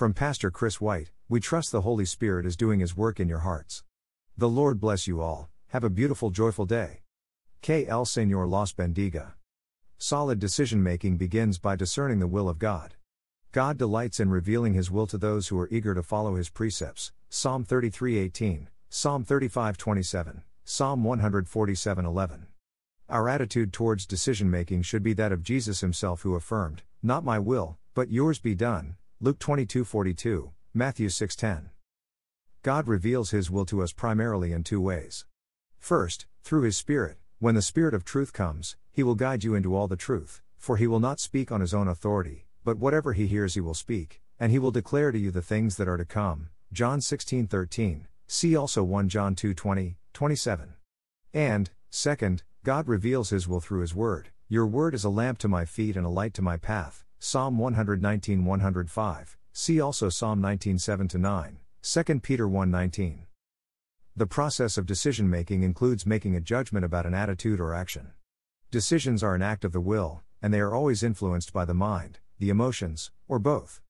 From Pastor Chris White, we trust the Holy Spirit is doing His work in your hearts. The Lord bless you all, have a beautiful, joyful day. K. L. Señor los bendiga. Solid decision making begins by discerning the will of God. God delights in revealing His will to those who are eager to follow His precepts. Psalm 33:18. Psalm 35:27, Psalm 147:11. Our attitude towards decision making should be that of Jesus himself who affirmed, "Not my will, but yours be done." Luke 22:42, Matthew 6:10. God reveals his will to us primarily in two ways. First, through his spirit. When the spirit of truth comes, he will guide you into all the truth, for he will not speak on his own authority, but whatever he hears he will speak, and he will declare to you the things that are to come. John 16:13. See also 1 John 2 20, 27. And, second, God reveals His will through His Word. Your Word is a lamp to my feet and a light to my path. Psalm 119 105. See also Psalm 19 7 9, 2 Peter 1 19. The process of decision making includes making a judgment about an attitude or action. Decisions are an act of the will, and they are always influenced by the mind, the emotions, or both.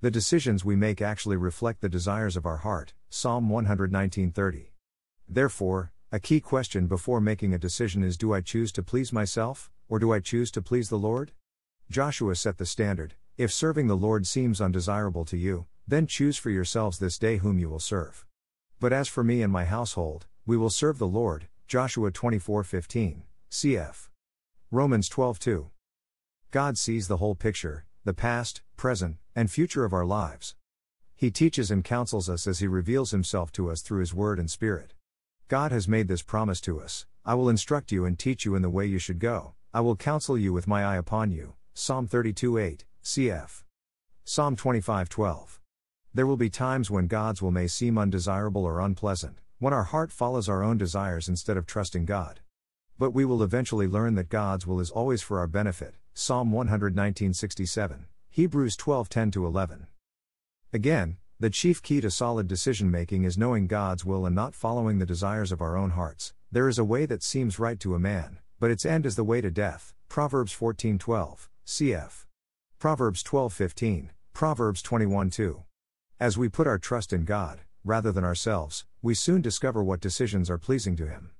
The decisions we make actually reflect the desires of our heart. Psalm 119:30. Therefore, a key question before making a decision is do I choose to please myself or do I choose to please the Lord? Joshua set the standard. If serving the Lord seems undesirable to you, then choose for yourselves this day whom you will serve. But as for me and my household, we will serve the Lord. Joshua 24:15. Cf. Romans 12:2. God sees the whole picture, the past, present, and future of our lives. He teaches and counsels us as He reveals Himself to us through His Word and Spirit. God has made this promise to us I will instruct you and teach you in the way you should go, I will counsel you with my eye upon you. Psalm 32 8, cf. Psalm 25 12. There will be times when God's will may seem undesirable or unpleasant, when our heart follows our own desires instead of trusting God. But we will eventually learn that God's will is always for our benefit, Psalm 119:67, Hebrews 12:10 11. Again, the chief key to solid decision making is knowing God's will and not following the desires of our own hearts. There is a way that seems right to a man, but its end is the way to death. Proverbs 14:12, cf. Proverbs 12:15, Proverbs 21:2. As we put our trust in God, rather than ourselves, we soon discover what decisions are pleasing to him.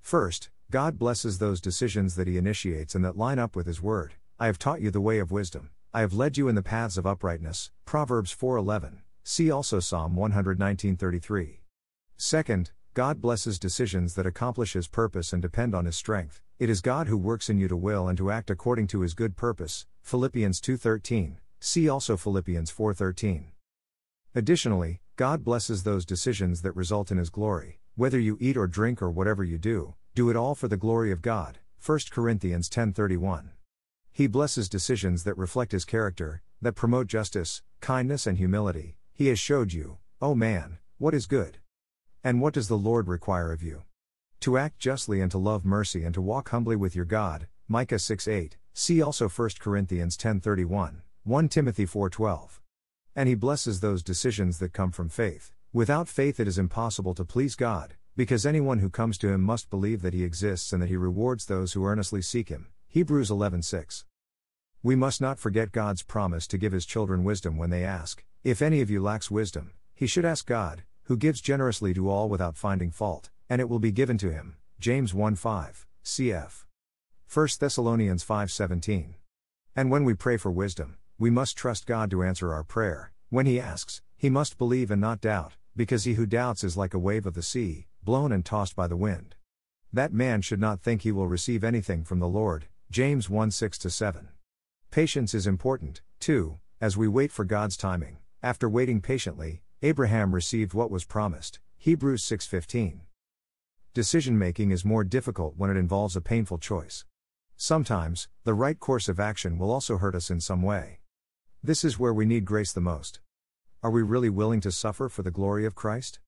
First, God blesses those decisions that He initiates and that line up with His Word. I have taught you the way of wisdom. I have led you in the paths of uprightness. Proverbs 4:11. See also Psalm 119:33. Second, God blesses decisions that accomplish His purpose and depend on His strength. It is God who works in you to will and to act according to His good purpose. Philippians 2:13. See also Philippians 4:13. Additionally, God blesses those decisions that result in His glory. Whether you eat or drink or whatever you do, do it all for the glory of God. 1 Corinthians 10:31. He blesses decisions that reflect his character, that promote justice, kindness and humility. He has showed you, oh man, what is good. And what does the Lord require of you? To act justly and to love mercy and to walk humbly with your God. Micah 6:8. See also 1 Corinthians 10:31, 1 Timothy 4:12. And he blesses those decisions that come from faith. Without faith it is impossible to please God. Because anyone who comes to him must believe that he exists and that he rewards those who earnestly seek him. Hebrews 11:6. We must not forget God's promise to give his children wisdom when they ask. If any of you lacks wisdom, he should ask God, who gives generously to all without finding fault, and it will be given to him. James 1:5, cf. 1 Thessalonians 5:17. And when we pray for wisdom, we must trust God to answer our prayer. When he asks, he must believe and not doubt, because he who doubts is like a wave of the sea, blown and tossed by the wind. That man should not think he will receive anything from the Lord. James 1 6 7. Patience is important, too, as we wait for God's timing. After waiting patiently, Abraham received what was promised. Hebrews 6:15. Decision making is more difficult when it involves a painful choice. Sometimes, the right course of action will also hurt us in some way. This is where we need grace the most. Are we really willing to suffer for the glory of Christ?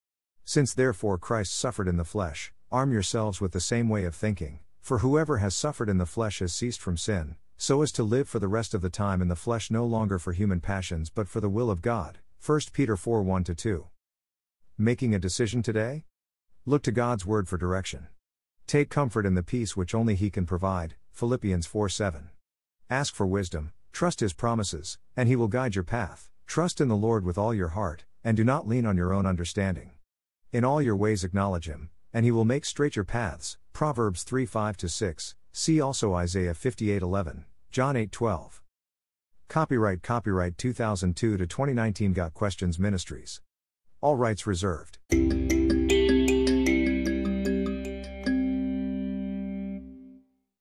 Since therefore Christ suffered in the flesh, arm yourselves with the same way of thinking, for whoever has suffered in the flesh has ceased from sin, so as to live for the rest of the time in the flesh no longer for human passions but for the will of God. 1 Peter 4 1 2. Making a decision today? Look to God's word for direction. Take comfort in the peace which only He can provide. Philippians 4 7. Ask for wisdom, trust His promises, and He will guide your path. Trust in the Lord with all your heart, and do not lean on your own understanding. In all your ways acknowledge Him, and He will make straight your paths. Proverbs 3 5 6. See also Isaiah 58 11, John 8 12. Copyright Copyright 2002 to 2019 Got Questions Ministries. All rights reserved.